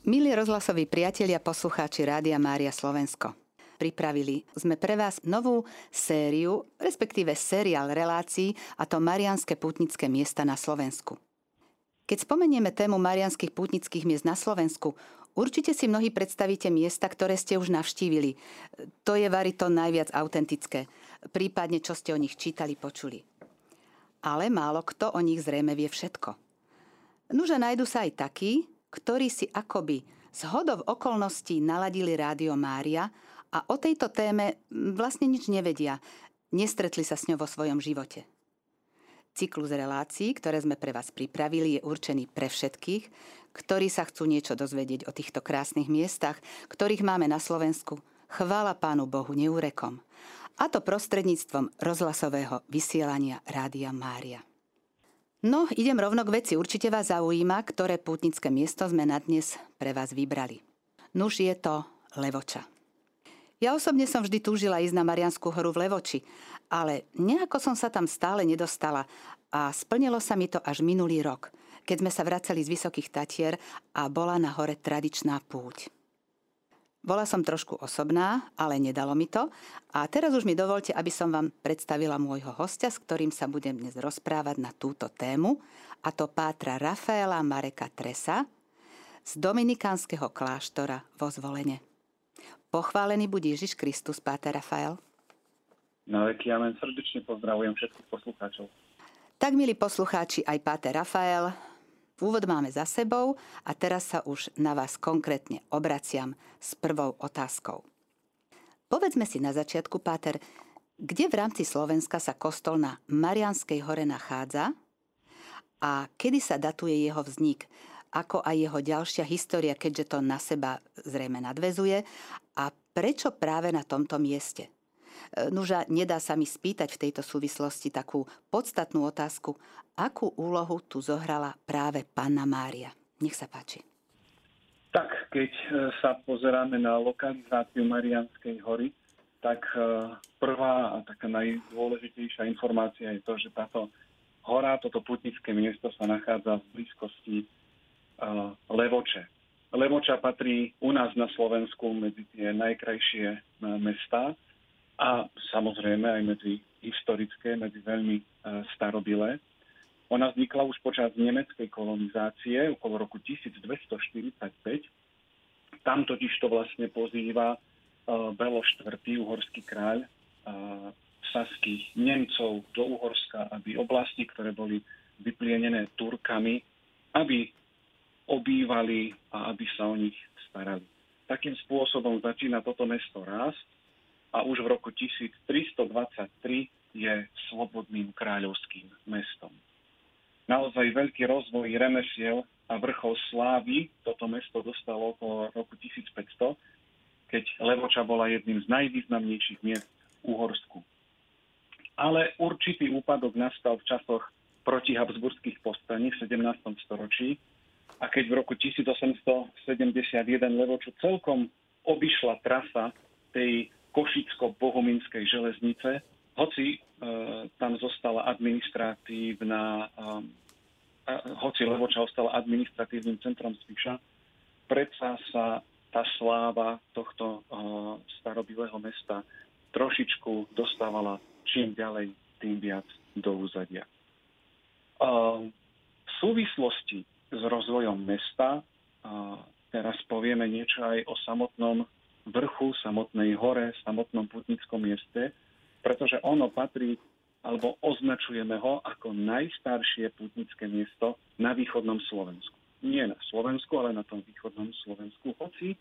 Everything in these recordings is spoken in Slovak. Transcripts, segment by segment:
Milí rozhlasoví priatelia, poslucháči Rádia Mária Slovensko. Pripravili sme pre vás novú sériu, respektíve seriál relácií, a to Marianské pútnické miesta na Slovensku. Keď spomenieme tému marianských pútnických miest na Slovensku, určite si mnohí predstavíte miesta, ktoré ste už navštívili. To je vari to najviac autentické, prípadne čo ste o nich čítali, počuli. Ale málo kto o nich zrejme vie všetko. Nuže nájdu sa aj takí, ktorí si akoby z hodov okolností naladili Rádio Mária a o tejto téme vlastne nič nevedia. Nestretli sa s ňou vo svojom živote. Cyklus relácií, ktoré sme pre vás pripravili, je určený pre všetkých, ktorí sa chcú niečo dozvedieť o týchto krásnych miestach, ktorých máme na Slovensku. Chvála Pánu Bohu neúrekom. A to prostredníctvom rozhlasového vysielania Rádia Mária. No, idem rovno k veci. Určite vás zaujíma, ktoré pútnické miesto sme na dnes pre vás vybrali. Nuž je to Levoča. Ja osobne som vždy túžila ísť na Marianskú horu v Levoči, ale nejako som sa tam stále nedostala a splnilo sa mi to až minulý rok, keď sme sa vracali z Vysokých Tatier a bola na hore tradičná púť. Bola som trošku osobná, ale nedalo mi to. A teraz už mi dovolte, aby som vám predstavila môjho hostia, s ktorým sa budem dnes rozprávať na túto tému, a to pátra Rafaela Mareka Tresa z Dominikánskeho kláštora vo Zvolene. Pochválený buď Ježiš Kristus, páter Rafael. Na veky amen. Srdečne pozdravujem všetkých poslucháčov. Tak, milí poslucháči, aj páter Rafael, Úvod máme za sebou a teraz sa už na vás konkrétne obraciam s prvou otázkou. Povedzme si na začiatku, Páter, kde v rámci Slovenska sa kostol na Marianskej hore nachádza a kedy sa datuje jeho vznik, ako aj jeho ďalšia história, keďže to na seba zrejme nadvezuje a prečo práve na tomto mieste? Nuža, nedá sa mi spýtať v tejto súvislosti takú podstatnú otázku, akú úlohu tu zohrala práve Panna Mária. Nech sa páči. Tak, keď e, sa pozeráme na lokalizáciu Marianskej hory, tak e, prvá a taká najdôležitejšia informácia je to, že táto hora, toto putnické miesto sa nachádza v blízkosti e, Levoče. Levoča patrí u nás na Slovensku medzi tie najkrajšie mesta a samozrejme aj medzi historické, medzi veľmi e, starobilé. Ona vznikla už počas nemeckej kolonizácie okolo roku 1245. Tam totiž to vlastne pozýva e, Belo IV. uhorský kráľ e, saských Nemcov do Uhorska, aby oblasti, ktoré boli vyplienené Turkami, aby obývali a aby sa o nich starali. Takým spôsobom začína toto mesto rásť a už v roku 1323 je slobodným kráľovským mestom. Naozaj veľký rozvoj remesiel a vrchol slávy toto mesto dostalo okolo roku 1500, keď Levoča bola jedným z najvýznamnejších miest v Uhorsku. Ale určitý úpadok nastal v časoch proti Habsburských povstaní v 17. storočí a keď v roku 1871 Levoču celkom obišla trasa tej Košicko-Bohumínskej železnice, hoci e, tam zostala administratívna, e, hoci Levoča ostala administratívnym centrom Spiša, predsa sa tá sláva tohto e, starobilého mesta trošičku dostávala čím ďalej, tým viac do úzadia. E, v súvislosti s rozvojom mesta e, teraz povieme niečo aj o samotnom vrchu, samotnej hore, samotnom putnickom mieste, pretože ono patrí alebo označujeme ho ako najstaršie putnické miesto na východnom Slovensku. Nie na Slovensku, ale na tom východnom Slovensku. Hoci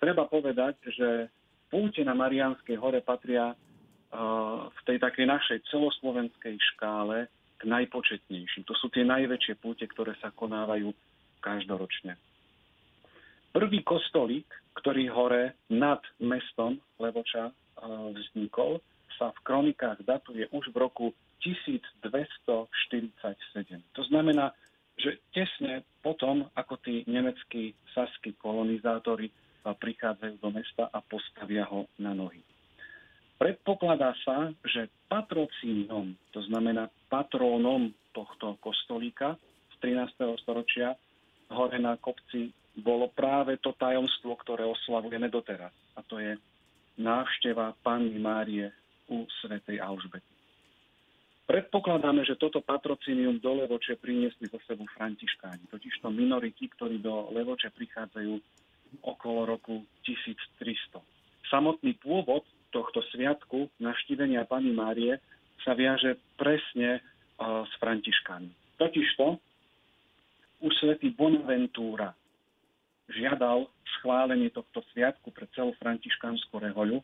treba povedať, že púte na Marianskej hore patria uh, v tej takej našej celoslovenskej škále k najpočetnejším. To sú tie najväčšie púte, ktoré sa konávajú každoročne. Prvý kostolík, ktorý hore nad mestom Levoča vznikol, sa v kronikách datuje už v roku 1247. To znamená, že tesne potom, ako tí nemeckí saskí kolonizátori prichádzajú do mesta a postavia ho na nohy. Predpokladá sa, že patrocínom, to znamená patrónom tohto kostolíka z 13. storočia, hore na kopci bolo práve to tajomstvo, ktoré oslavujeme doteraz. A to je návšteva Panny Márie u svätej Alžbety. Predpokladáme, že toto patrocinium do Levoče priniesli zo sebou františkáni, totižto minority, ktorí do Levoče prichádzajú okolo roku 1300. Samotný pôvod tohto sviatku naštívenia Pany Márie sa viaže presne uh, s františkánmi. Totižto už svätý Bonaventura žiadal schválenie tohto sviatku pre celú františkánsku rehoľu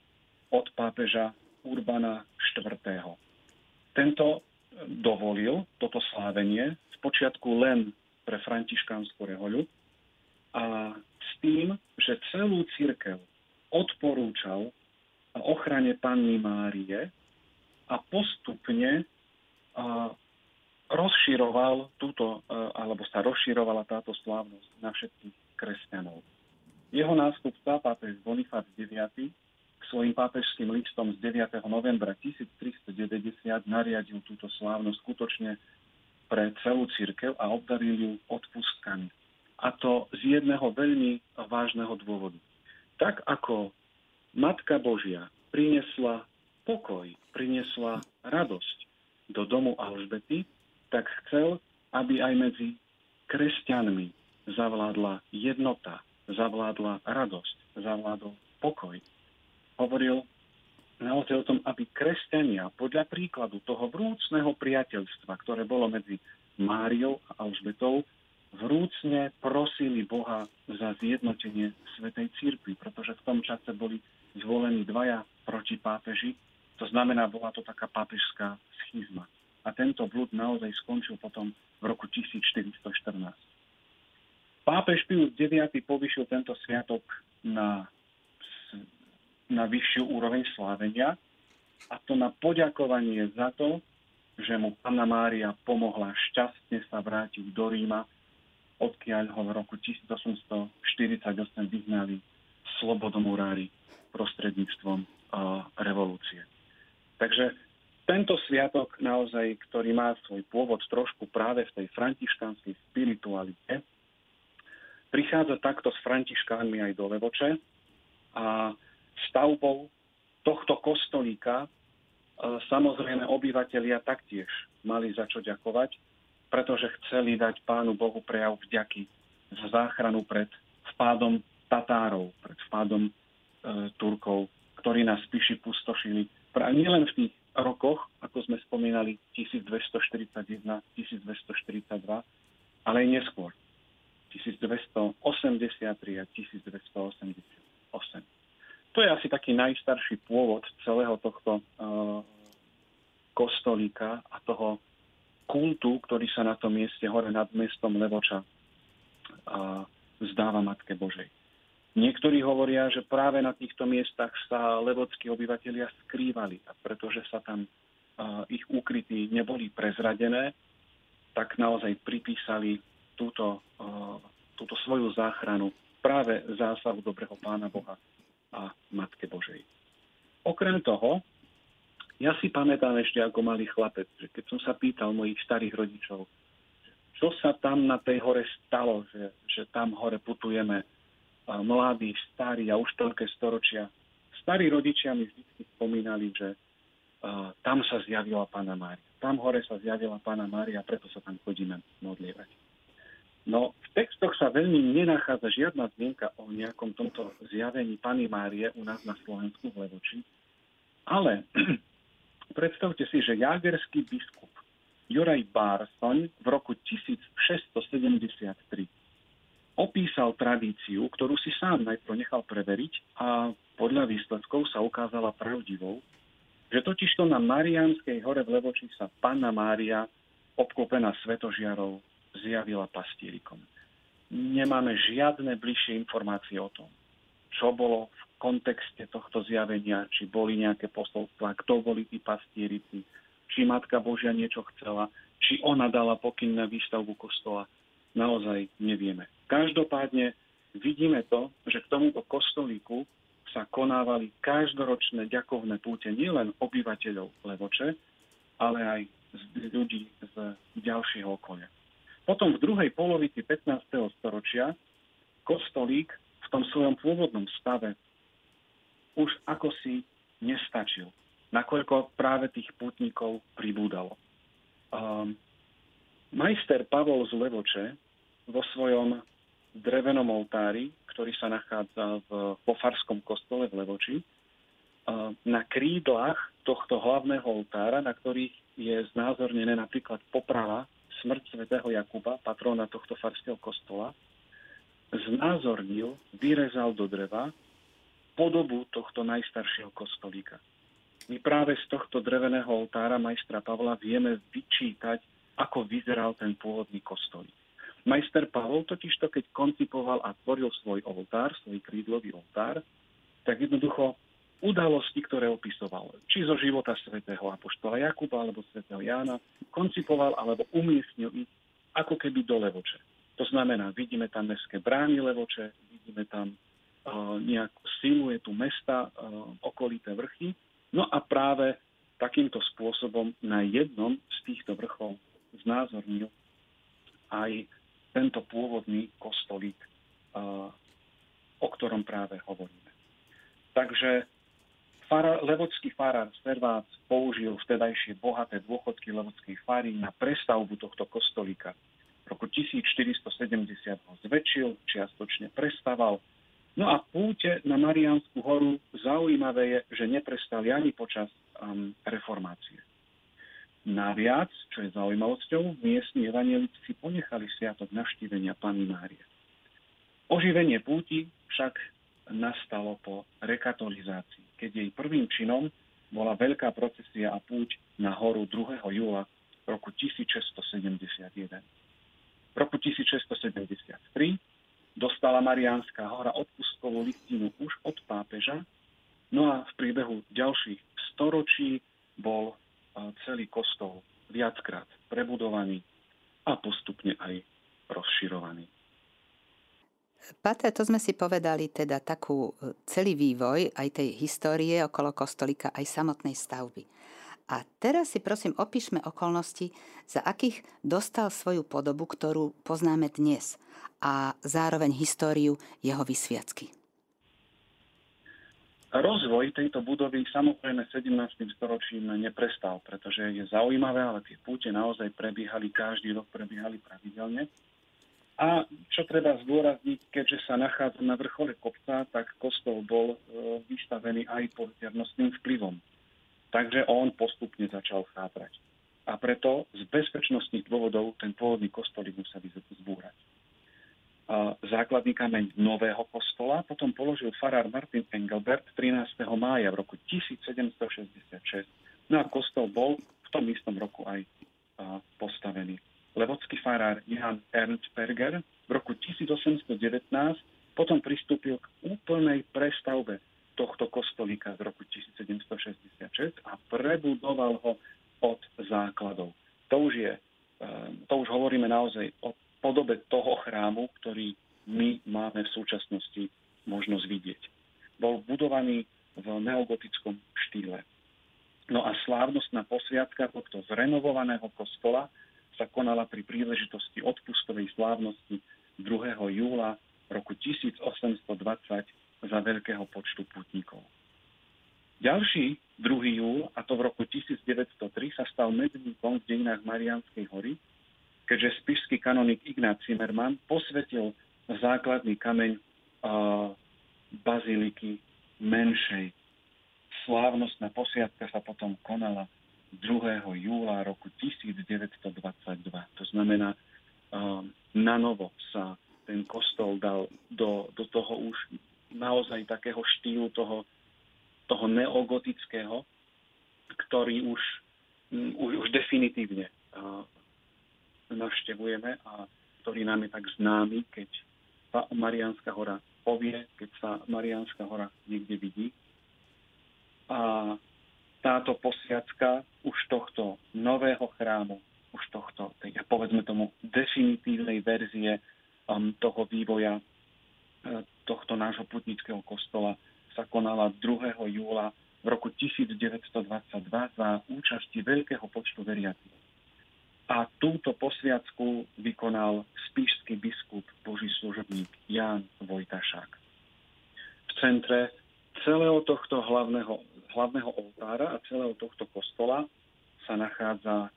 od pápeža Urbana IV. Tento e, dovolil toto slávenie spočiatku len pre františkánsku rehoľu a s tým, že celú církev odporúčal ochrane Panny Márie a postupne rozširoval túto, a, alebo sa rozširovala táto slávnosť na všetkých kresťanov. Jeho nástupca, pápež Bonifác IX, k svojim pápežským listom z 9. novembra 1390 nariadil túto slávnosť skutočne pre celú církev a obdaril ju odpustkami. A to z jedného veľmi vážneho dôvodu. Tak ako Matka Božia priniesla pokoj, priniesla radosť do domu Alžbety, tak chcel, aby aj medzi kresťanmi zavládla jednota, zavládla radosť, zavládol pokoj. Hovoril naozaj o tom, aby kresťania podľa príkladu toho vrúcného priateľstva, ktoré bolo medzi Máriou a Alžbetou, vrúcne prosili Boha za zjednotenie Svetej Církvy, pretože v tom čase boli zvolení dvaja proti pápeži, to znamená, bola to taká pápežská schizma. A tento blúd naozaj skončil potom v roku 1414. Pápež Pius IX povyšil tento sviatok na, na vyššiu úroveň slávenia a to na poďakovanie za to, že mu Panna Mária pomohla šťastne sa vrátiť do Ríma, odkiaľ ho v roku 1848 vyhnali slobodomurári prostredníctvom uh, revolúcie. Takže tento sviatok naozaj, ktorý má svoj pôvod trošku práve v tej františkánskej spiritualite, prichádza takto s františkánmi aj do Levoče a stavbou tohto kostolíka e, samozrejme obyvateľia taktiež mali za čo ďakovať, pretože chceli dať Pánu Bohu prejav vďaky za záchranu pred vpádom Tatárov, pred vpádom e, Turkov, ktorí nás píši pustošili. Nielen v tých rokoch, ako sme spomínali, 1241, 1242, ale aj neskôr. 1283 a 1288. To je asi taký najstarší pôvod celého tohto uh, kostolíka a toho kultu, ktorý sa na tom mieste hore nad mestom Levoča uh, Matke Božej. Niektorí hovoria, že práve na týchto miestach sa levodskí obyvateľia skrývali a pretože sa tam uh, ich úkryty neboli prezradené, tak naozaj pripísali túto, uh, túto svoju záchranu práve zásahu dobrého Pána Boha a Matke Božej. Okrem toho, ja si pamätám ešte ako malý chlapec, že keď som sa pýtal mojich starých rodičov, čo sa tam na tej hore stalo, že, že tam hore putujeme mladí, starí a už toľké storočia. Starí rodičia mi vždy spomínali, že uh, tam sa zjavila Pána Mária. Tam hore sa zjavila Pána Mária, preto sa tam chodíme modlievať. No, v textoch sa veľmi nenachádza žiadna zmienka o nejakom tomto zjavení Pany Márie u nás na Slovensku v Levoči. Ale predstavte si, že jagerský biskup Juraj Bársoň v roku 1673 opísal tradíciu, ktorú si sám najprv nechal preveriť a podľa výsledkov sa ukázala pravdivou, že totižto na Mariánskej hore v Levoči sa Panna Mária obklopená svetožiarov zjavila pastierikom. Nemáme žiadne bližšie informácie o tom, čo bolo v kontexte tohto zjavenia, či boli nejaké posolstva, kto boli tí pastierici, či Matka Božia niečo chcela, či ona dala pokyn na výstavbu kostola. Naozaj nevieme. Každopádne vidíme to, že k tomuto kostolíku sa konávali každoročné ďakovné púte nielen obyvateľov Levoče, ale aj z ľudí z ďalšieho okolia. Potom v druhej polovici 15. storočia kostolík v tom svojom pôvodnom stave už ako si nestačil, nakoľko práve tých putníkov pribúdalo. Um, majster Pavol z Levoče vo svojom drevenom oltári, ktorý sa nachádza v Pofarskom kostole v Levoči, na krídlach tohto hlavného oltára, na ktorých je znázornené napríklad poprava smrť svätého Jakuba, patróna tohto farského kostola, znázornil, vyrezal do dreva podobu tohto najstaršieho kostolíka. My práve z tohto dreveného oltára majstra Pavla vieme vyčítať, ako vyzeral ten pôvodný kostolík. Majster Pavol totižto, keď koncipoval a tvoril svoj oltár, svoj krídlový oltár, tak jednoducho udalosti, ktoré opisoval, či zo života svätého Apoštola Jakuba alebo svätého Jána, koncipoval alebo umiestnil ich ako keby do Levoče. To znamená, vidíme tam mestské brány Levoče, vidíme tam uh, nejakú siluetu mesta, uh, okolité vrchy. No a práve takýmto spôsobom na jednom z týchto vrchov znázornil aj tento pôvodný kostolík, uh, o ktorom práve hovoríme. Takže Fara, levodský farár Servác použil vtedajšie bohaté dôchodky levodskej fary na prestavbu tohto kostolíka. V roku 1470 ho zväčšil, čiastočne prestaval. No a púte na Mariánsku horu zaujímavé je, že neprestali ani počas um, reformácie. Naviac, čo je zaujímavosťou, miestni evanielici ponechali sviatok navštívenia Pany Márie. Oživenie púti však nastalo po rekatolizácii, keď jej prvým činom bola veľká procesia a púť na horu 2. júla roku 1671. V roku 1673 dostala Mariánska hora odpustkovú listinu už od pápeža, no a v priebehu ďalších storočí bol celý kostol viackrát prebudovaný a postupne aj rozširovaný. Pater, to sme si povedali teda takú e, celý vývoj aj tej histórie okolo kostolika, aj samotnej stavby. A teraz si prosím opíšme okolnosti, za akých dostal svoju podobu, ktorú poznáme dnes a zároveň históriu jeho vysviacky. Rozvoj tejto budovy samozrejme 17. storočím neprestal, pretože je zaujímavé, ale tie púte naozaj prebiehali, každý rok prebiehali pravidelne. A čo treba zdôrazniť, keďže sa nachádza na vrchole kopca, tak kostol bol e, vystavený aj poveternostným vplyvom. Takže on postupne začal chátrať. A preto z bezpečnostných dôvodov ten pôvodný kostolík museli zbúrať. Základný kameň nového kostola potom položil farár Martin Engelbert 13. mája v roku 1766. No a kostol bol v tom istom roku aj postavený levodský farár Jan Ernst Berger v roku 1819 potom pristúpil k úplnej prestavbe tohto kostolíka z roku 1766 a prebudoval ho od základov. To už, je, ehm, to už hovoríme naozaj o podobe toho chrámu, ktorý my máme v súčasnosti možnosť vidieť. Bol budovaný v neogotickom štýle. No a slávnostná posviatka tohto zrenovovaného kostola sa konala pri príležitosti odpustovej slávnosti 2. júla roku 1820 za veľkého počtu putníkov. Ďalší 2. júl, a to v roku 1903, sa stal medníkom v dejinách Marianskej hory, keďže spišský kanonik Ignác Zimmermann posvetil základný kameň uh, baziliky menšej. Slávnostná posiadka sa potom konala 2. júla roku 1922. To znamená, um, na novo sa ten kostol dal do, do toho už naozaj takého štýlu toho, toho neogotického, ktorý už, už, už definitívne uh, navštevujeme a ktorý nám je tak známy, keď sa Mariánska hora povie, keď sa Mariánska hora niekde vidí. A táto posiadka už tohto nového chrámu, už tohto, tej, povedzme tomu, definitívnej verzie um, toho vývoja uh, tohto nášho putnického kostola sa konala 2. júla v roku 1922 za účasti veľkého počtu veriacich. a túto posviacku vykonal spíšský biskup Boží služobník Ján Vojtašák. V centre celého tohto hlavného, hlavného oltára a celého tohto kostola sa nachádza e,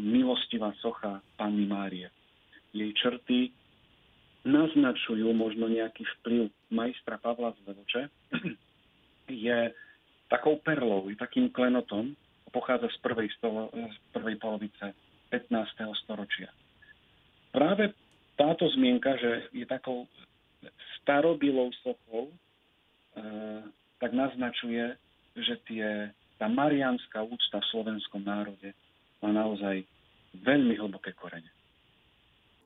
milostivá socha Panny Márie. Jej črty naznačujú možno nejaký vplyv majstra Pavla z Vedoče. Je takou perlou, takým klenotom, pochádza z prvej, stolo, z prvej polovice 15. storočia. Práve táto zmienka, že je takou starobilou sochou, tak naznačuje, že tie, tá mariánska úcta v slovenskom národe má naozaj veľmi hlboké korene.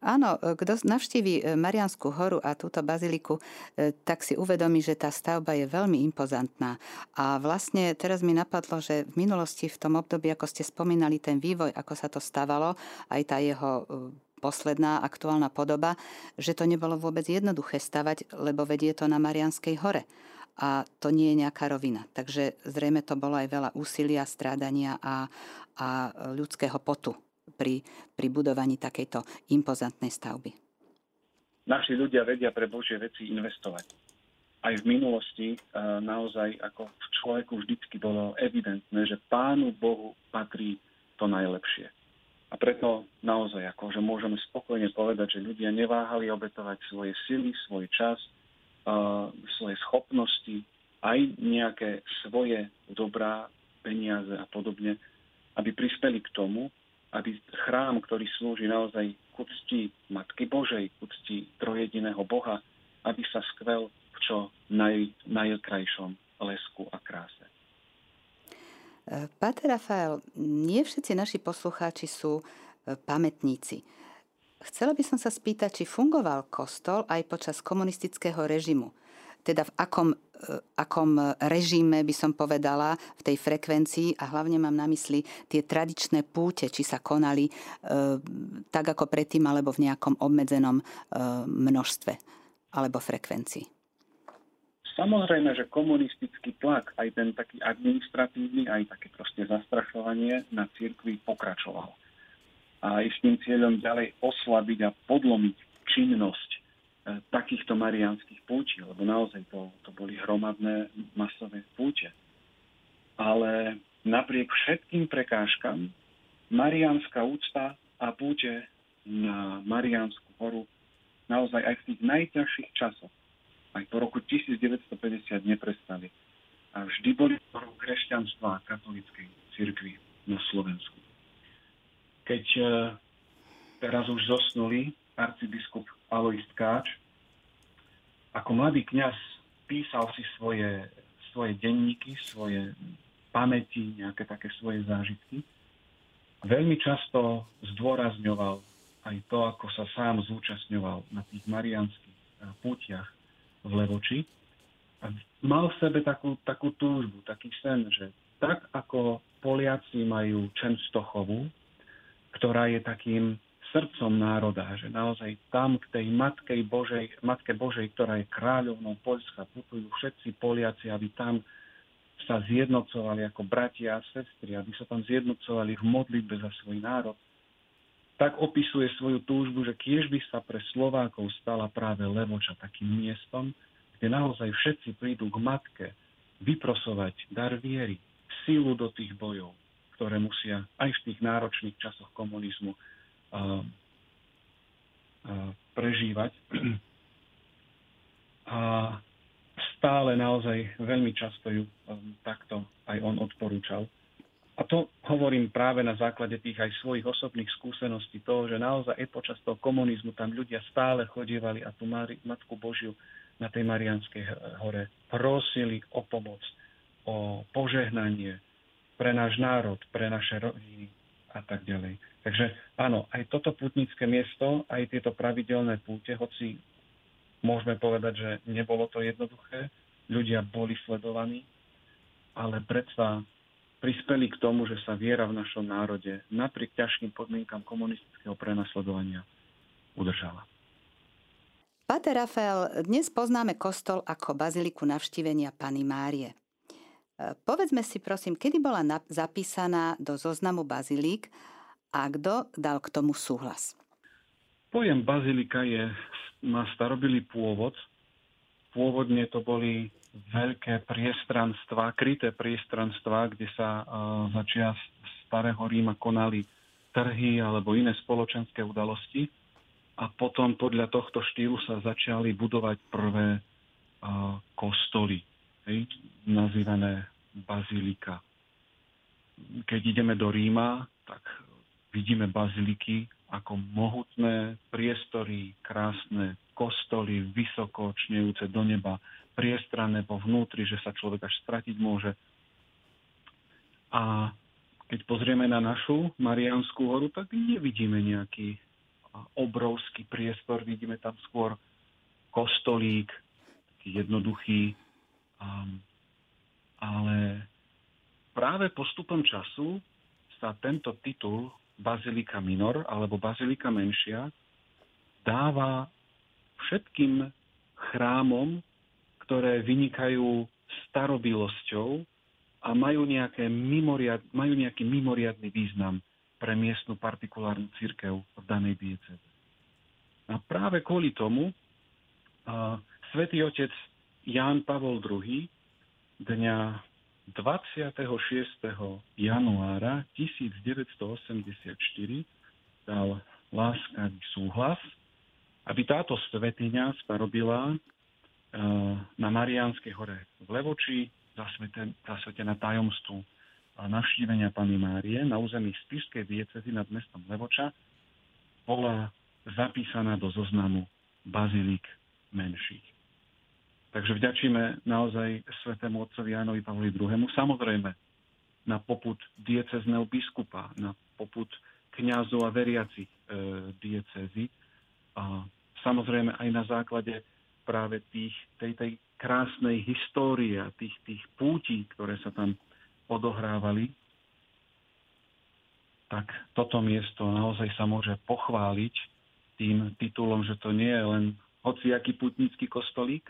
Áno, kto navštíví e, Marianskú horu a túto baziliku, e, tak si uvedomí, že tá stavba je veľmi impozantná. A vlastne teraz mi napadlo, že v minulosti, v tom období, ako ste spomínali ten vývoj, ako sa to stávalo, aj tá jeho e, posledná aktuálna podoba, že to nebolo vôbec jednoduché stavať, lebo vedie to na Marianskej hore. A to nie je nejaká rovina. Takže zrejme to bolo aj veľa úsilia, strádania a, a ľudského potu pri, pri budovaní takejto impozantnej stavby? Naši ľudia vedia pre Božie veci investovať. Aj v minulosti naozaj ako v človeku vždycky bolo evidentné, že Pánu Bohu patrí to najlepšie. A preto naozaj ako, že môžeme spokojne povedať, že ľudia neváhali obetovať svoje sily, svoj čas, svoje schopnosti, aj nejaké svoje dobrá, peniaze a podobne, aby prispeli k tomu, aby chrám, ktorý slúži naozaj k úcti Matky Božej, k úcti trojediného Boha, aby sa skvel v čo naj, najkrajšom lesku a kráse. Páter Rafael, nie všetci naši poslucháči sú e, pamätníci. Chcela by som sa spýtať, či fungoval kostol aj počas komunistického režimu teda v akom, eh, akom režime by som povedala v tej frekvencii a hlavne mám na mysli tie tradičné púte, či sa konali e, tak ako predtým alebo v nejakom obmedzenom e, množstve alebo frekvencii. Samozrejme, že komunistický tlak, aj ten taký administratívny, aj také proste zastrašovanie na cirkvi pokračoval. A aj s tým cieľom ďalej oslabiť a podlomiť činnosť E, takýchto mariánskych púti, lebo naozaj to, to boli hromadné masové púte. Ale napriek všetkým prekážkam mariánska úcta a púte na Mariánsku horu naozaj aj v tých najťažších časoch, aj po roku 1950 neprestali. A vždy boli kresťanstva a katolíckej cirkvi na Slovensku. Keď e, teraz už zosnuli arcibiskup Alois Tkáč, ako mladý kňaz písal si svoje, svoje denníky, svoje pamäti, nejaké také svoje zážitky. Veľmi často zdôrazňoval aj to, ako sa sám zúčastňoval na tých marianských eh, pútiach v Levoči. A mal v sebe takú, takú túžbu, taký sen, že tak ako Poliaci majú Čenstochovu, ktorá je takým srdcom národa, že naozaj tam k tej Matke Božej, Matke Božej, ktorá je kráľovnou Poľska, putujú všetci Poliaci, aby tam sa zjednocovali ako bratia a sestry, aby sa tam zjednocovali v modlitbe za svoj národ, tak opisuje svoju túžbu, že kiež by sa pre Slovákov stala práve Levoča takým miestom, kde naozaj všetci prídu k Matke vyprosovať dar viery, sílu do tých bojov, ktoré musia aj v tých náročných časoch komunizmu prežívať. A stále naozaj veľmi často ju um, takto aj on odporúčal. A to hovorím práve na základe tých aj svojich osobných skúseností toho, že naozaj aj počas toho komunizmu tam ľudia stále chodievali a tú Matku Božiu na tej Marianskej hore prosili o pomoc, o požehnanie pre náš národ, pre naše rodiny a tak ďalej. Takže áno, aj toto putnické miesto, aj tieto pravidelné púte, hoci môžeme povedať, že nebolo to jednoduché, ľudia boli sledovaní, ale predsa prispeli k tomu, že sa viera v našom národe napriek ťažkým podmienkam komunistického prenasledovania udržala. Pater Rafael, dnes poznáme kostol ako baziliku navštívenia Pany Márie. Povedzme si prosím, kedy bola zapísaná do zoznamu bazilík a kto dal k tomu súhlas? Pojem bazilika je, má starobilý pôvod. Pôvodne to boli veľké priestranstva, kryté priestranstva, kde sa uh, začia starého Ríma konali trhy alebo iné spoločenské udalosti. A potom podľa tohto štýlu sa začali budovať prvé uh, kostoly, hej, nazývané bazilika. Keď ideme do Ríma, tak vidíme baziliky ako mohutné priestory, krásne kostoly, vysoko čnejúce do neba, priestranné po vnútri, že sa človek až stratiť môže. A keď pozrieme na našu Marianskú horu, tak nevidíme nejaký obrovský priestor, vidíme tam skôr kostolík, taký jednoduchý, um, ale práve postupom času sa tento titul Bazilika Minor alebo Bazilika Menšia dáva všetkým chrámom, ktoré vynikajú starobilosťou a majú, nejaké mimoriad, majú nejaký mimoriadný význam pre miestnu partikulárnu církev v danej dieceze. A práve kvôli tomu uh, svätý otec Ján Pavol II dňa 26. januára 1984 dal láskavý súhlas, aby táto svetiňa starobila na Mariánskej hore v Levoči, zasvetená tajomstvu navštívenia Pany Márie na území Spišskej diecezy nad mestom Levoča, bola zapísaná do zoznamu bazilík menších. Takže vďačíme naozaj svetému otcovi Jánovi Pavlovi II. Samozrejme na poput diecezného biskupa, na poput kňazov a veriacich e, diecezy. A samozrejme aj na základe práve tých, tej, tej krásnej histórie a tých, tých pútí, ktoré sa tam odohrávali, tak toto miesto naozaj sa môže pochváliť tým titulom, že to nie je len hociaký putnický kostolík,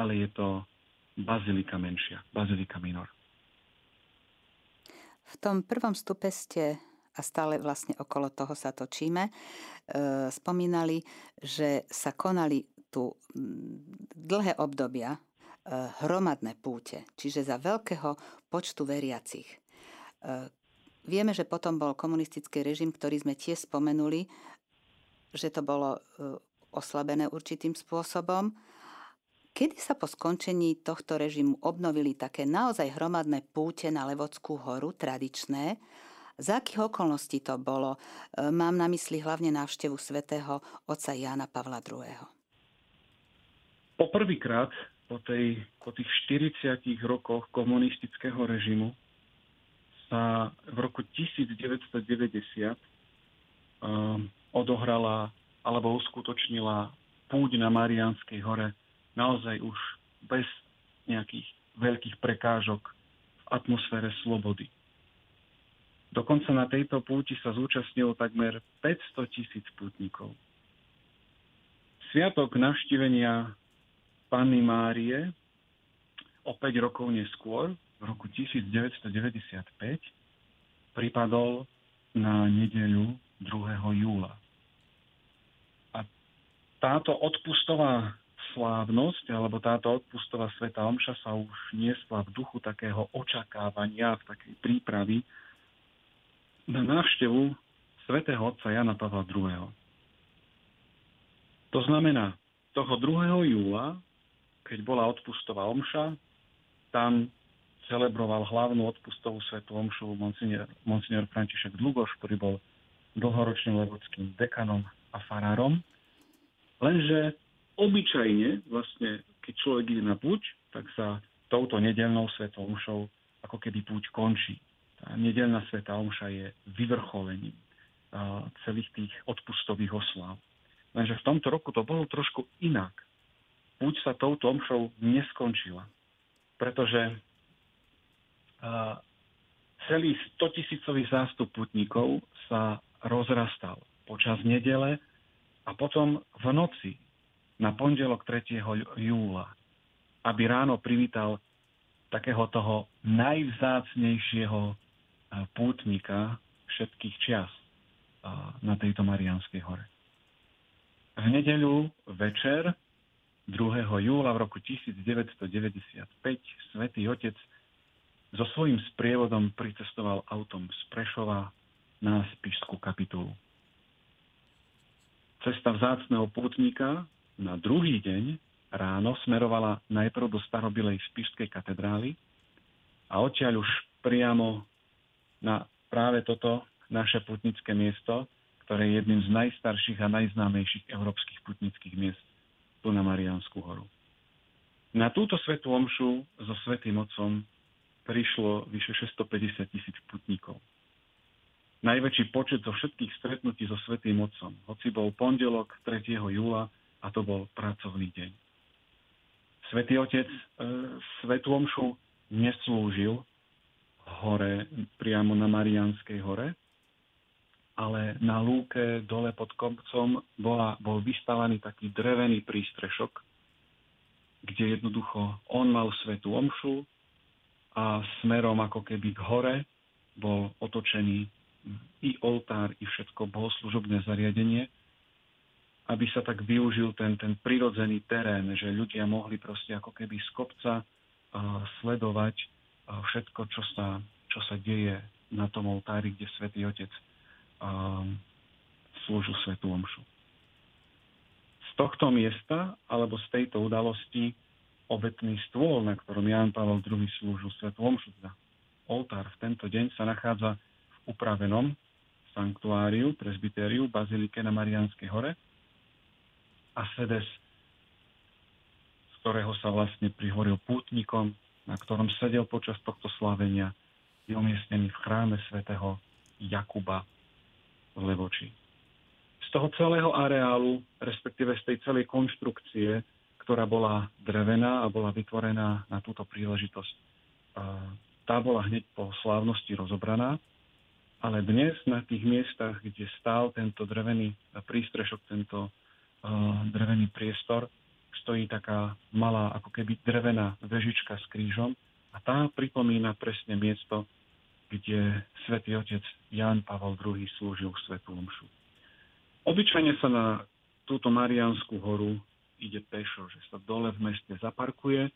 ale je to bazilika menšia, bazilika minor. V tom prvom stupe ste a stále vlastne okolo toho sa točíme, e, spomínali, že sa konali tu mm, dlhé obdobia e, hromadné púte, čiže za veľkého počtu veriacich. E, vieme, že potom bol komunistický režim, ktorý sme tiež spomenuli, že to bolo oslabené určitým spôsobom. Kedy sa po skončení tohto režimu obnovili také naozaj hromadné púte na Levodskú horu, tradičné, za akých okolností to bolo? Mám na mysli hlavne návštevu svätého otca Jána Pavla II. Poprvýkrát po, tej, po tých 40 rokoch komunistického režimu sa v roku 1990 uh, um, odohrala alebo uskutočnila púť na Marianskej hore naozaj už bez nejakých veľkých prekážok v atmosfére slobody. Dokonca na tejto púti sa zúčastnilo takmer 500 tisíc putníkov. Sviatok navštívenia Panny Márie o 5 rokov neskôr, v roku 1995, pripadol na nedeľu 2. júla. A táto odpustová slávnosť, alebo táto odpustová sveta omša sa už niesla v duchu takého očakávania, v takej prípravy na návštevu svätého otca Jana Pavla II. To znamená, toho 2. júla keď bola odpustová omša, tam celebroval hlavnú odpustovú svetú omšu monsignor, monsignor František Dlugoš, ktorý bol dlhoročným levodským dekanom a farárom. Lenže obyčajne, vlastne, keď človek ide na púť, tak sa touto nedelnou svetou omšou ako keby púť končí. Tá nedelná sveta omša je vyvrcholením celých tých odpustových oslav. Lenže v tomto roku to bolo trošku inak púť sa touto omšou neskončila. Pretože celý 100 tisícový zástup putníkov sa rozrastal počas nedele a potom v noci na pondelok 3. júla, aby ráno privítal takého toho najvzácnejšieho pútnika všetkých čias. na tejto Marianskej hore. V nedeľu večer 2. júla v roku 1995 svätý Otec so svojím sprievodom pricestoval autom z Prešova na Spišskú kapitulu. Cesta vzácného pútnika na druhý deň ráno smerovala najprv do starobilej Spišskej katedrály a odtiaľ už priamo na práve toto naše putnické miesto, ktoré je jedným z najstarších a najznámejších európskych putnických miest tu na Mariánsku horu. Na túto svetú omšu so Svetým Otcom prišlo vyše 650 tisíc putníkov najväčší počet zo všetkých stretnutí so Svetým Otcom. Hoci bol pondelok 3. júla a to bol pracovný deň. Svetý Otec e, Svetú Omšu neslúžil hore, priamo na Marianskej hore, ale na lúke dole pod kopcom bola, bol vystavaný taký drevený prístrešok, kde jednoducho on mal Svetú Omšu a smerom ako keby k hore bol otočený i oltár, i všetko bohoslužobné zariadenie, aby sa tak využil ten, ten prirodzený terén, že ľudia mohli proste ako keby z kopca uh, sledovať uh, všetko, čo sa, čo sa deje na tom oltári, kde Svetý Otec uh, slúžil Svetú Omšu. Z tohto miesta, alebo z tejto udalosti, obetný stôl, na ktorom Ján Pavel II slúžil Svetú Omšu, teda oltár v tento deň sa nachádza upravenom sanktuáriu, presbytériu, bazilike na Marianskej hore a sedes, z ktorého sa vlastne prihoril pútnikom, na ktorom sedel počas tohto slavenia, je umiestnený v chráme svätého Jakuba v Levoči. Z toho celého areálu, respektíve z tej celej konštrukcie, ktorá bola drevená a bola vytvorená na túto príležitosť, tá bola hneď po slávnosti rozobraná ale dnes na tých miestach, kde stál tento drevený prístrešok, tento drevený priestor, stojí taká malá, ako keby drevená vežička s krížom a tá pripomína presne miesto, kde svätý otec Jan Pavel II slúžil svetú omšu. Obyčajne sa na túto Mariánsku horu ide pešo, že sa dole v meste zaparkuje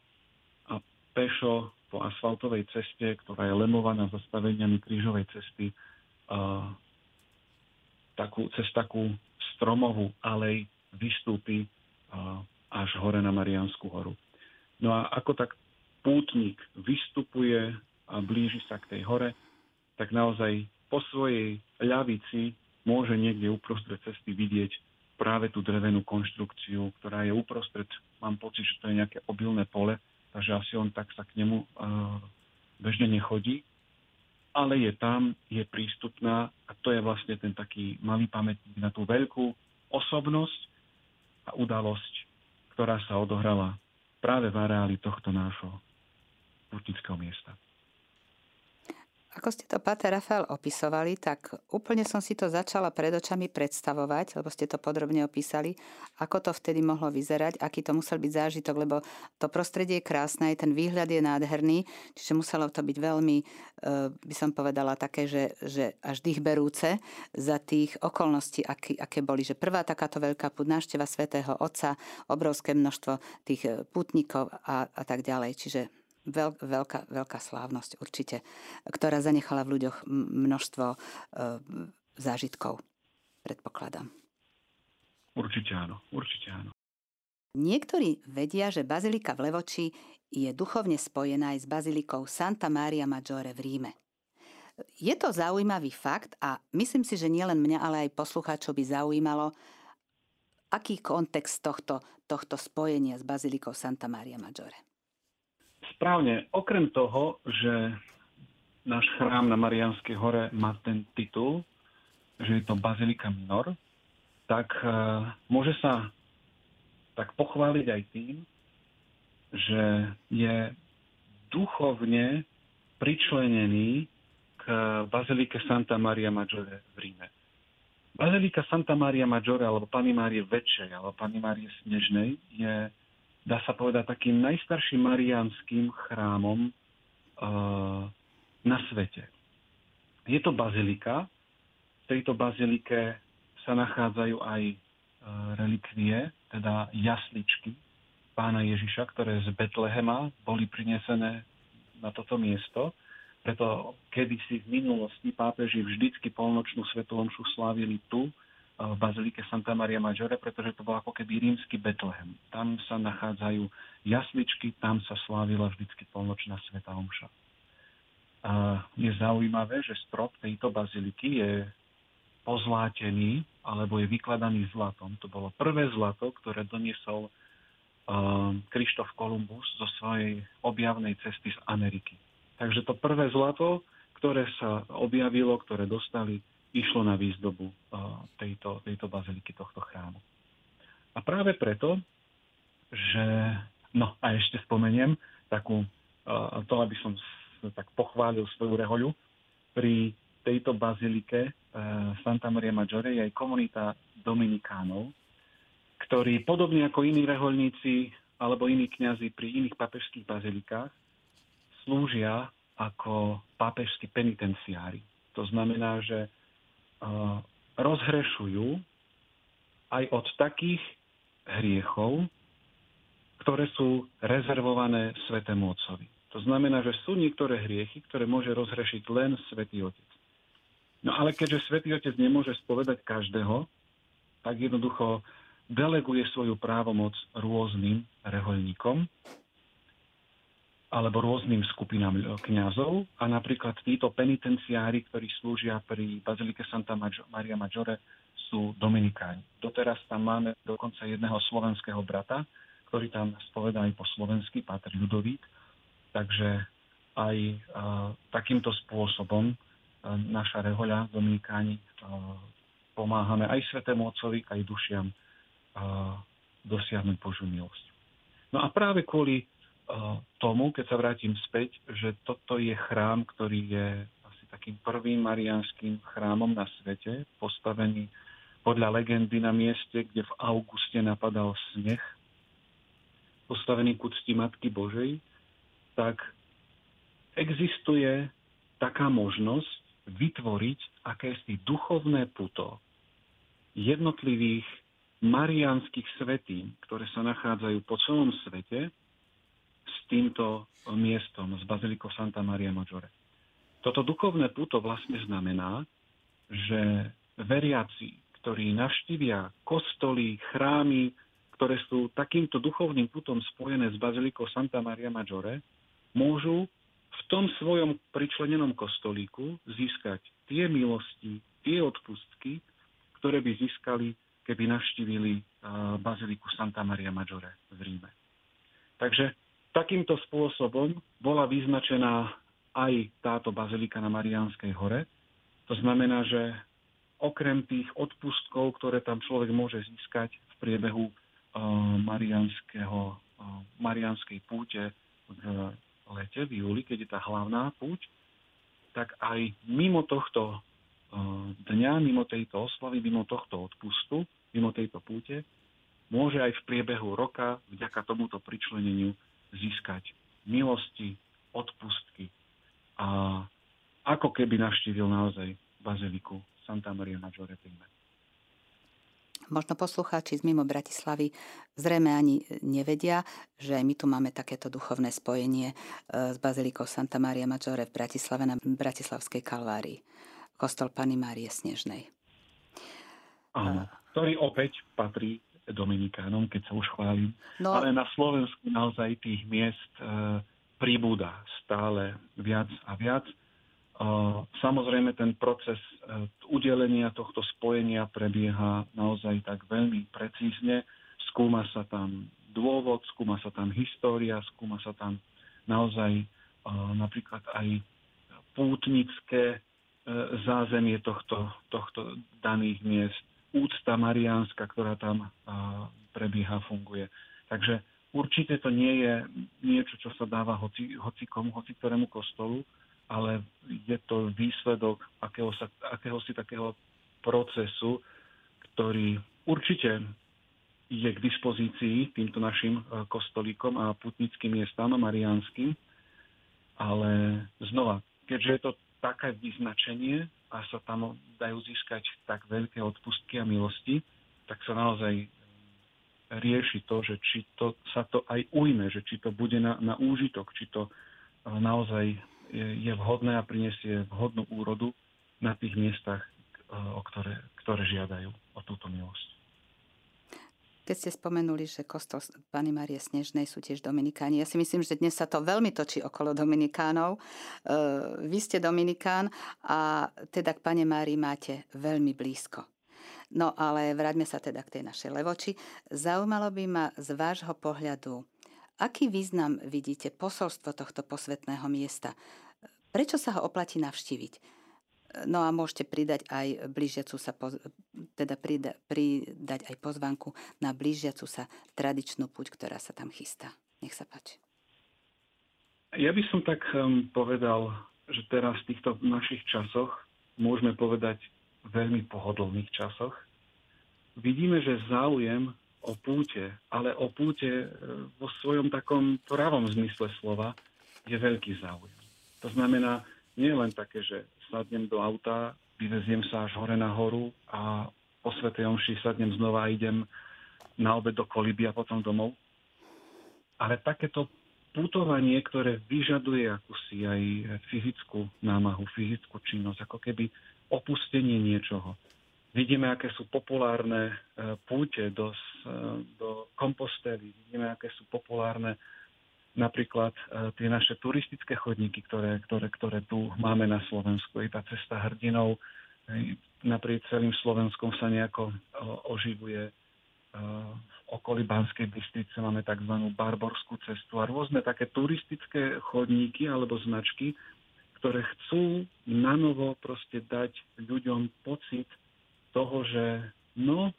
a pešo po asfaltovej ceste, ktorá je lemovaná zastaveniami krížovej cesty, uh, takú, cez takú stromovú alej vystúpi až hore na Mariánsku horu. No a ako tak pútnik vystupuje a blíži sa k tej hore, tak naozaj po svojej ľavici môže niekde uprostred cesty vidieť práve tú drevenú konštrukciu, ktorá je uprostred, mám pocit, že to je nejaké obilné pole, takže asi on tak sa k nemu uh, bežne nechodí ale je tam, je prístupná a to je vlastne ten taký malý pamätník na tú veľkú osobnosť a udalosť, ktorá sa odohrala práve v areáli tohto nášho putnického miesta. Ako ste to, Pater Rafael, opisovali, tak úplne som si to začala pred očami predstavovať, lebo ste to podrobne opísali, ako to vtedy mohlo vyzerať, aký to musel byť zážitok, lebo to prostredie je krásne, ten výhľad je nádherný, čiže muselo to byť veľmi, e, by som povedala, také, že, že až dýchberúce za tých okolností, aké, aké boli. Že prvá takáto veľká put, návšteva svätého Otca, obrovské množstvo tých e, putníkov a, a tak ďalej. Čiže veľ, veľká, veľká slávnosť určite, ktorá zanechala v ľuďoch množstvo e, zážitkov, predpokladám. Určite áno, určite áno. Niektorí vedia, že bazilika v Levoči je duchovne spojená aj s bazilikou Santa Maria Maggiore v Ríme. Je to zaujímavý fakt a myslím si, že nielen mňa, ale aj poslucháčov by zaujímalo, aký kontext tohto, tohto spojenia s bazilikou Santa Maria Maggiore. Správne. Okrem toho, že náš chrám na Marianskej hore má ten titul, že je to Bazilika Minor, tak uh, môže sa tak pochváliť aj tým, že je duchovne pričlenený k Bazilike Santa Maria Maggiore v Ríme. Bazilika Santa Maria Maggiore alebo Pani Márie Väčšej alebo Pani Márie Snežnej je dá sa povedať, takým najstarším mariánským chrámom uh, na svete. Je to bazilika, tejto bazilike sa nachádzajú aj e, relikvie, teda jasličky pána Ježiša, ktoré z Betlehema boli prinesené na toto miesto. Preto kedysi v minulosti pápeži vždycky polnočnú svetú omšu slávili tu, v bazilike Santa Maria Maggiore, pretože to bol ako keby rímsky Betlehem. Tam sa nachádzajú jasličky, tam sa slávila vždycky polnočná sveta omša. A je zaujímavé, že strop tejto baziliky je pozlátený alebo je vykladaný zlatom. To bolo prvé zlato, ktoré doniesol Krištof Kolumbus zo svojej objavnej cesty z Ameriky. Takže to prvé zlato, ktoré sa objavilo, ktoré dostali, išlo na výzdobu tejto, tejto baziliky, tohto chrámu. A práve preto, že, no a ešte spomeniem takú, to, aby som tak pochválil svoju rehoľu, pri tejto bazilike Santa Maria Maggiore je aj komunita Dominikánov, ktorí podobne ako iní reholníci alebo iní kňazi pri iných papežských bazilikách slúžia ako pápežskí penitenciári. To znamená, že rozhrešujú aj od takých hriechov, ktoré sú rezervované Svetému Otcovi. To znamená, že sú niektoré hriechy, ktoré môže rozhrešiť len Svetý Otec. No ale keďže Svetý Otec nemôže spovedať každého, tak jednoducho deleguje svoju právomoc rôznym rehoľníkom alebo rôznym skupinám kňazov a napríklad títo penitenciári, ktorí slúžia pri Bazilike Santa Maria Maggiore, sú dominikáni. Doteraz tam máme dokonca jedného slovenského brata, ktorý tam spovedá aj po slovensky, Páter Ľudovít. Takže aj a, takýmto spôsobom a, naša rehoľa, dominikáni, a, pomáhame aj Svetému Otcovi, aj dušiam dosiahnuť Božiu milosť. No a práve kvôli tomu, keď sa vrátim späť, že toto je chrám, ktorý je asi takým prvým marianským chrámom na svete, postavený podľa legendy na mieste, kde v auguste napadal sneh, postavený ku cti Matky Božej, tak existuje taká možnosť vytvoriť akési duchovné puto jednotlivých mariánskych svetí, ktoré sa nachádzajú po celom svete, s týmto miestom, s Bazilikou Santa Maria Maggiore. Toto duchovné puto vlastne znamená, že veriaci, ktorí navštívia kostoly, chrámy, ktoré sú takýmto duchovným putom spojené s Bazilikou Santa Maria Maggiore, môžu v tom svojom pričlenenom kostolíku získať tie milosti, tie odpustky, ktoré by získali keby navštívili baziliku Santa Maria Maggiore v Ríme. Takže takýmto spôsobom bola vyznačená aj táto bazilika na Mariánskej hore. To znamená, že okrem tých odpustkov, ktoré tam človek môže získať v priebehu mariánskeho, mariánskej púte v lete, v júli, keď je tá hlavná púť, tak aj mimo tohto dňa, mimo tejto oslavy, mimo tohto odpustu, mimo tejto púte, môže aj v priebehu roka vďaka tomuto pričleneniu získať milosti, odpustky a ako keby navštívil naozaj baziliku Santa Maria Maggiore Prime. Možno poslucháči z mimo Bratislavy zrejme ani nevedia, že my tu máme takéto duchovné spojenie e, s bazilikou Santa Maria Maggiore v Bratislave na Bratislavskej kalvárii kostol Pany Márie Snežnej. Áno, ktorý opäť patrí Dominikánom, keď sa už chválim. No, Ale na Slovensku naozaj tých miest e, pribúda stále viac a viac. E, samozrejme ten proces e, udelenia tohto spojenia prebieha naozaj tak veľmi precízne. Skúma sa tam dôvod, skúma sa tam história, skúma sa tam naozaj e, napríklad aj pútnické zázemie tohto, tohto daných miest, úcta mariánska, ktorá tam prebieha, funguje. Takže určite to nie je niečo, čo sa dáva hoci, hoci komu, hoci ktorému kostolu, ale je to výsledok akéhosi, akéhosi takého procesu, ktorý určite je k dispozícii týmto našim e, kostolíkom a putnickým miestam mariánskym, ale znova, keďže je to také vyznačenie a sa tam dajú získať tak veľké odpustky a milosti, tak sa naozaj rieši to, že či to, sa to aj ujme, že či to bude na, na úžitok, či to naozaj je, je vhodné a prinesie vhodnú úrodu na tých miestach, o ktoré, ktoré žiadajú o túto milosť. Keď ste spomenuli, že kostol Pany Marie Snežnej sú tiež Dominikáni, ja si myslím, že dnes sa to veľmi točí okolo Dominikánov. E, vy ste Dominikán a teda k Pane Márii máte veľmi blízko. No ale vráťme sa teda k tej našej levoči. Zaujímalo by ma z vášho pohľadu, aký význam vidíte posolstvo tohto posvetného miesta? Prečo sa ho oplatí navštíviť? No a môžete pridať aj blížiacu sa, teda prida, pridať aj pozvanku na blížiacu sa tradičnú puť, ktorá sa tam chystá. Nech sa páči. Ja by som tak um, povedal, že teraz v týchto našich časoch, môžeme povedať veľmi pohodlných časoch, vidíme, že záujem o púte, ale o púte e, vo svojom takom pravom zmysle slova je veľký záujem. To znamená, nie len také, že sadnem do auta, vyveziem sa až hore na horu a po Svetej Omši sadnem znova a idem na obed do Koliby a potom domov. Ale takéto putovanie, ktoré vyžaduje akúsi aj fyzickú námahu, fyzickú činnosť, ako keby opustenie niečoho. Vidíme, aké sú populárne e, púte do, e, do kompostely, vidíme, aké sú populárne napríklad e, tie naše turistické chodníky, ktoré, ktoré, ktoré tu máme na Slovensku. I tá cesta hrdinov naprieč celým Slovenskom sa nejako e, oživuje. E, v okolí Banskej Bystrice máme tzv. barborskú cestu a rôzne také turistické chodníky alebo značky, ktoré chcú na novo proste dať ľuďom pocit toho, že no,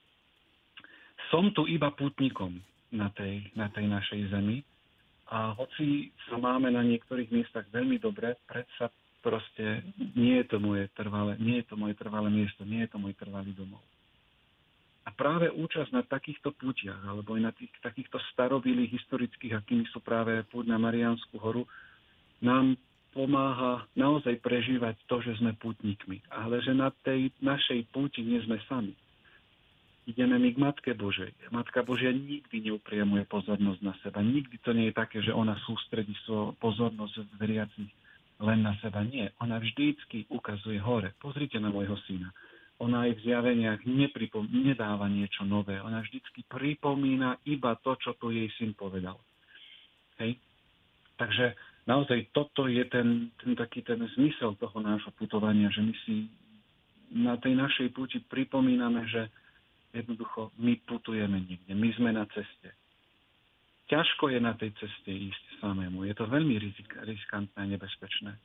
som tu iba putníkom na tej, na tej našej zemi a hoci sa máme na niektorých miestach veľmi dobre, predsa proste nie je to moje trvalé, nie je to moje trvalé miesto, nie je to môj trvalý domov. A práve účasť na takýchto pútiach, alebo aj na tých, takýchto starobilých historických, akými sú práve púť na Mariánsku horu, nám pomáha naozaj prežívať to, že sme pútnikmi. Ale že na tej našej púti nie sme sami ideme my k Matke Božej. Matka Božia nikdy neupriamuje pozornosť na seba. Nikdy to nie je také, že ona sústredí svoju pozornosť veriacich len na seba. Nie. Ona vždycky ukazuje hore. Pozrite na môjho syna. Ona aj v zjaveniach nepripom- nedáva niečo nové. Ona vždycky pripomína iba to, čo tu jej syn povedal. Hej? Takže naozaj toto je ten, ten taký ten zmysel toho nášho putovania, že my si na tej našej púti pripomíname, že Jednoducho, my putujeme niekde, my sme na ceste. Ťažko je na tej ceste ísť samému. Je to veľmi rizik, riskantné a nebezpečné.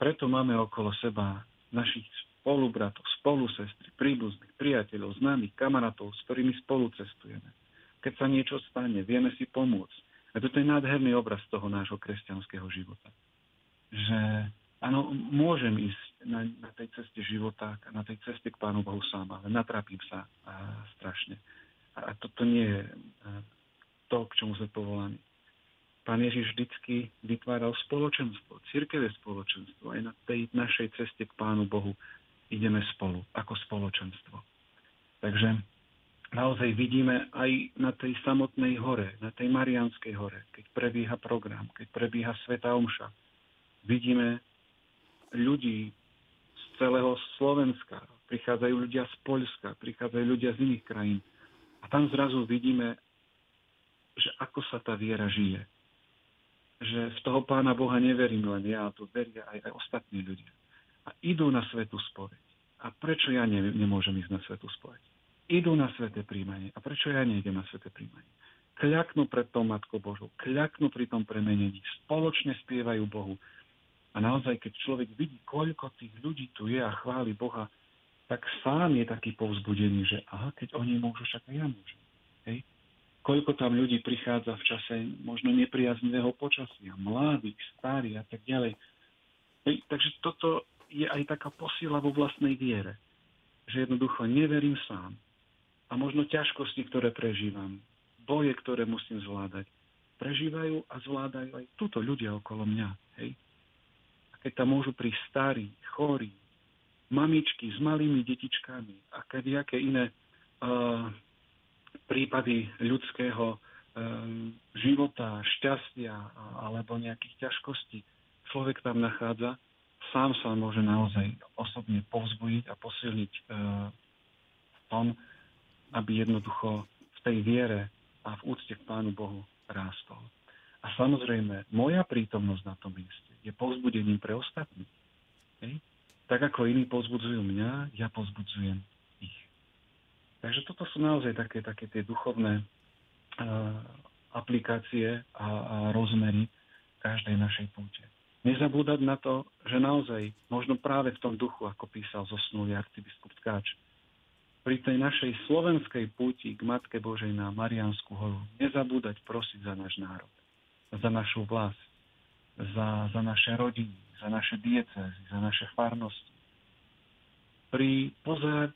Preto máme okolo seba našich spolubratov, spolusestry, príbuzných, priateľov, známych, kamarátov, s ktorými spolu cestujeme. Keď sa niečo stane, vieme si pomôcť. A toto je nádherný obraz toho nášho kresťanského života. Že áno, môžem ísť na, na tej ceste života, na tej ceste k Pánu Bohu sám, ale natrapím sa a, strašne. A, a toto nie je to, k čomu sme povolaní. Pán Ježiš vždycky vytváral spoločenstvo, cirkevé spoločenstvo. Aj na tej našej ceste k Pánu Bohu ideme spolu, ako spoločenstvo. Takže naozaj vidíme aj na tej samotnej hore, na tej Marianskej hore, keď prebieha program, keď prebieha Sveta Omša, vidíme ľudí celého Slovenska, prichádzajú ľudia z Poľska, prichádzajú ľudia z iných krajín. A tam zrazu vidíme, že ako sa tá viera žije. Že v toho Pána Boha neverím len ja, to veria aj, aj ostatní ľudia. A idú na svetú spoveď. A prečo ja ne, nemôžem ísť na svetú spoveď? Idú na sveté príjmanie. A prečo ja nejdem na sveté príjmanie? Kľaknú pred tou Matkou Božou, kľaknú pri tom premenení, spoločne spievajú Bohu, a naozaj, keď človek vidí, koľko tých ľudí tu je a chváli Boha, tak sám je taký povzbudený, že aha, keď oni môžu, však aj ja môžem. Hej? Koľko tam ľudí prichádza v čase možno nepriaznivého počasia, mladých, starých a tak ďalej. Hej? Takže toto je aj taká posila vo vlastnej viere. Že jednoducho neverím sám. A možno ťažkosti, ktoré prežívam, boje, ktoré musím zvládať, prežívajú a zvládajú aj túto ľudia okolo mňa. Hej? Keď tam môžu prísť starí, chorí, mamičky s malými detičkami a kadejaké iné uh, prípady ľudského um, života, šťastia alebo nejakých ťažkostí človek tam nachádza, sám sa môže naozaj osobne povzbudiť a posilniť uh, v tom, aby jednoducho v tej viere a v úcte k Pánu Bohu rástol. A samozrejme, moja prítomnosť na tom mieste je povzbudením pre ostatných. Hej? Tak ako iní povzbudzujú mňa, ja povzbudzujem ich. Takže toto sú naozaj také, také tie duchovné uh, aplikácie a, a rozmery každej našej púte. Nezabúdať na to, že naozaj, možno práve v tom duchu, ako písal zosnulý arcibiskup Tkáč, pri tej našej slovenskej púti k Matke Božej na Mariánsku horu nezabúdať prosiť za náš národ za našu vlast, za, za naše rodiny, za naše diecezy, za naše farnosti. Pri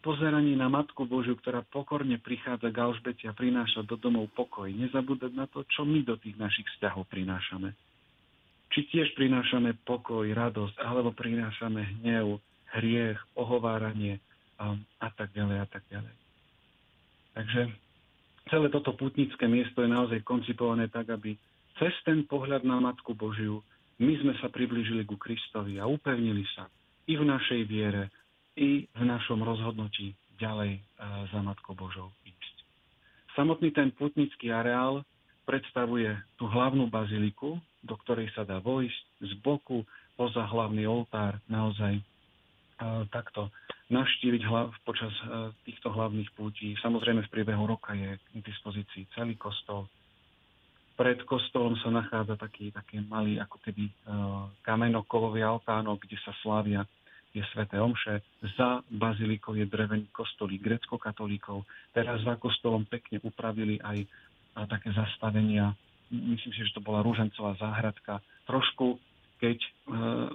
pozeraní na Matku Božiu, ktorá pokorne prichádza k Alžbete a prináša do domov pokoj, nezabúdať na to, čo my do tých našich vzťahov prinášame. Či tiež prinášame pokoj, radosť, alebo prinášame hnev, hriech, ohováranie a, a tak ďalej a tak ďalej. Takže celé toto putnické miesto je naozaj koncipované tak, aby cez ten pohľad na Matku Božiu my sme sa priblížili ku Kristovi a upevnili sa i v našej viere, i v našom rozhodnutí ďalej e, za Matkou Božou ísť. Samotný ten putnický areál predstavuje tú hlavnú baziliku, do ktorej sa dá vojsť z boku poza hlavný oltár naozaj e, takto navštíviť hlav, počas e, týchto hlavných pútí. Samozrejme v priebehu roka je k dispozícii celý kostol, pred kostolom sa nachádza taký, taký malý ako keby uh, kamenokový altánok, kde sa slávia je sveté omše. Za bazilikou je drevený kostolík grecko-katolíkov. Teraz za kostolom pekne upravili aj uh, také zastavenia. Myslím si, že to bola Rúžencová záhradka. Trošku, keď uh,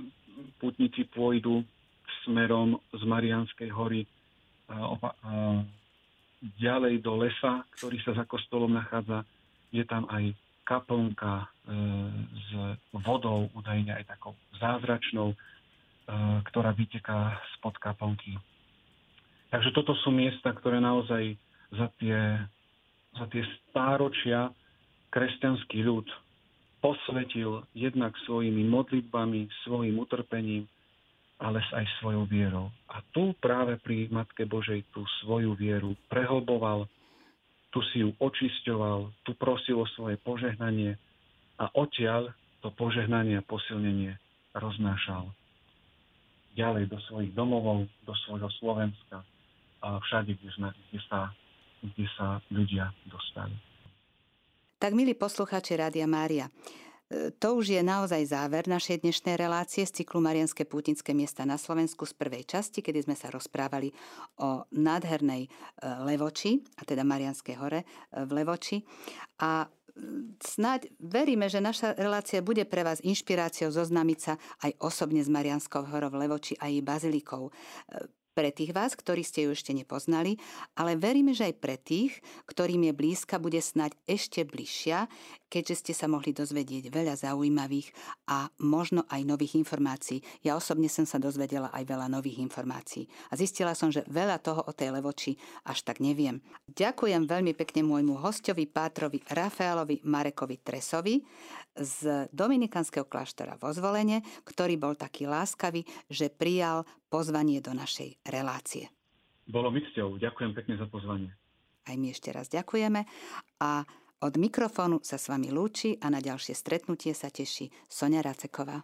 putníci pôjdu smerom z Marianskej hory uh, opa- uh, ďalej do lesa, ktorý sa za kostolom nachádza, je tam aj kaplnka e, s vodou, údajne aj takou zázračnou, e, ktorá vyteká spod kaplnky. Takže toto sú miesta, ktoré naozaj za tie, za tie stáročia kresťanský ľud posvetil jednak svojimi modlitbami, svojim utrpením, ale aj svojou vierou. A tu práve pri Matke Božej tú svoju vieru prehlboval, tu si ju očisťoval, tu prosil o svoje požehnanie a odtiaľ to požehnanie a posilnenie roznášal ďalej do svojich domovov, do svojho Slovenska a všade, kde, sa, kde sa ľudia dostali. Tak, milí poslucháči Rádia Mária, to už je naozaj záver našej dnešnej relácie z cyklu Marianské pútnické miesta na Slovensku z prvej časti, kedy sme sa rozprávali o nádhernej e, Levoči, a teda Marianskej hore e, v Levoči. A snáď veríme, že naša relácia bude pre vás inšpiráciou zoznámiť sa aj osobne s Marianskou horou v Levoči a jej bazilikou e, pre tých vás, ktorí ste ju ešte nepoznali, ale veríme, že aj pre tých, ktorým je blízka, bude snať ešte bližšia, keďže ste sa mohli dozvedieť veľa zaujímavých a možno aj nových informácií. Ja osobne som sa dozvedela aj veľa nových informácií a zistila som, že veľa toho o tej levoči až tak neviem. Ďakujem veľmi pekne môjmu hostovi, pátrovi Rafaelovi Marekovi Tresovi z Dominikanského kláštora vo Zvolene, ktorý bol taký láskavý, že prijal pozvanie do našej relácie. Bolo mi cťou. Ďakujem pekne za pozvanie. Aj my ešte raz ďakujeme a od mikrofónu sa s vami lúči a na ďalšie stretnutie sa teší Sonia Raceková.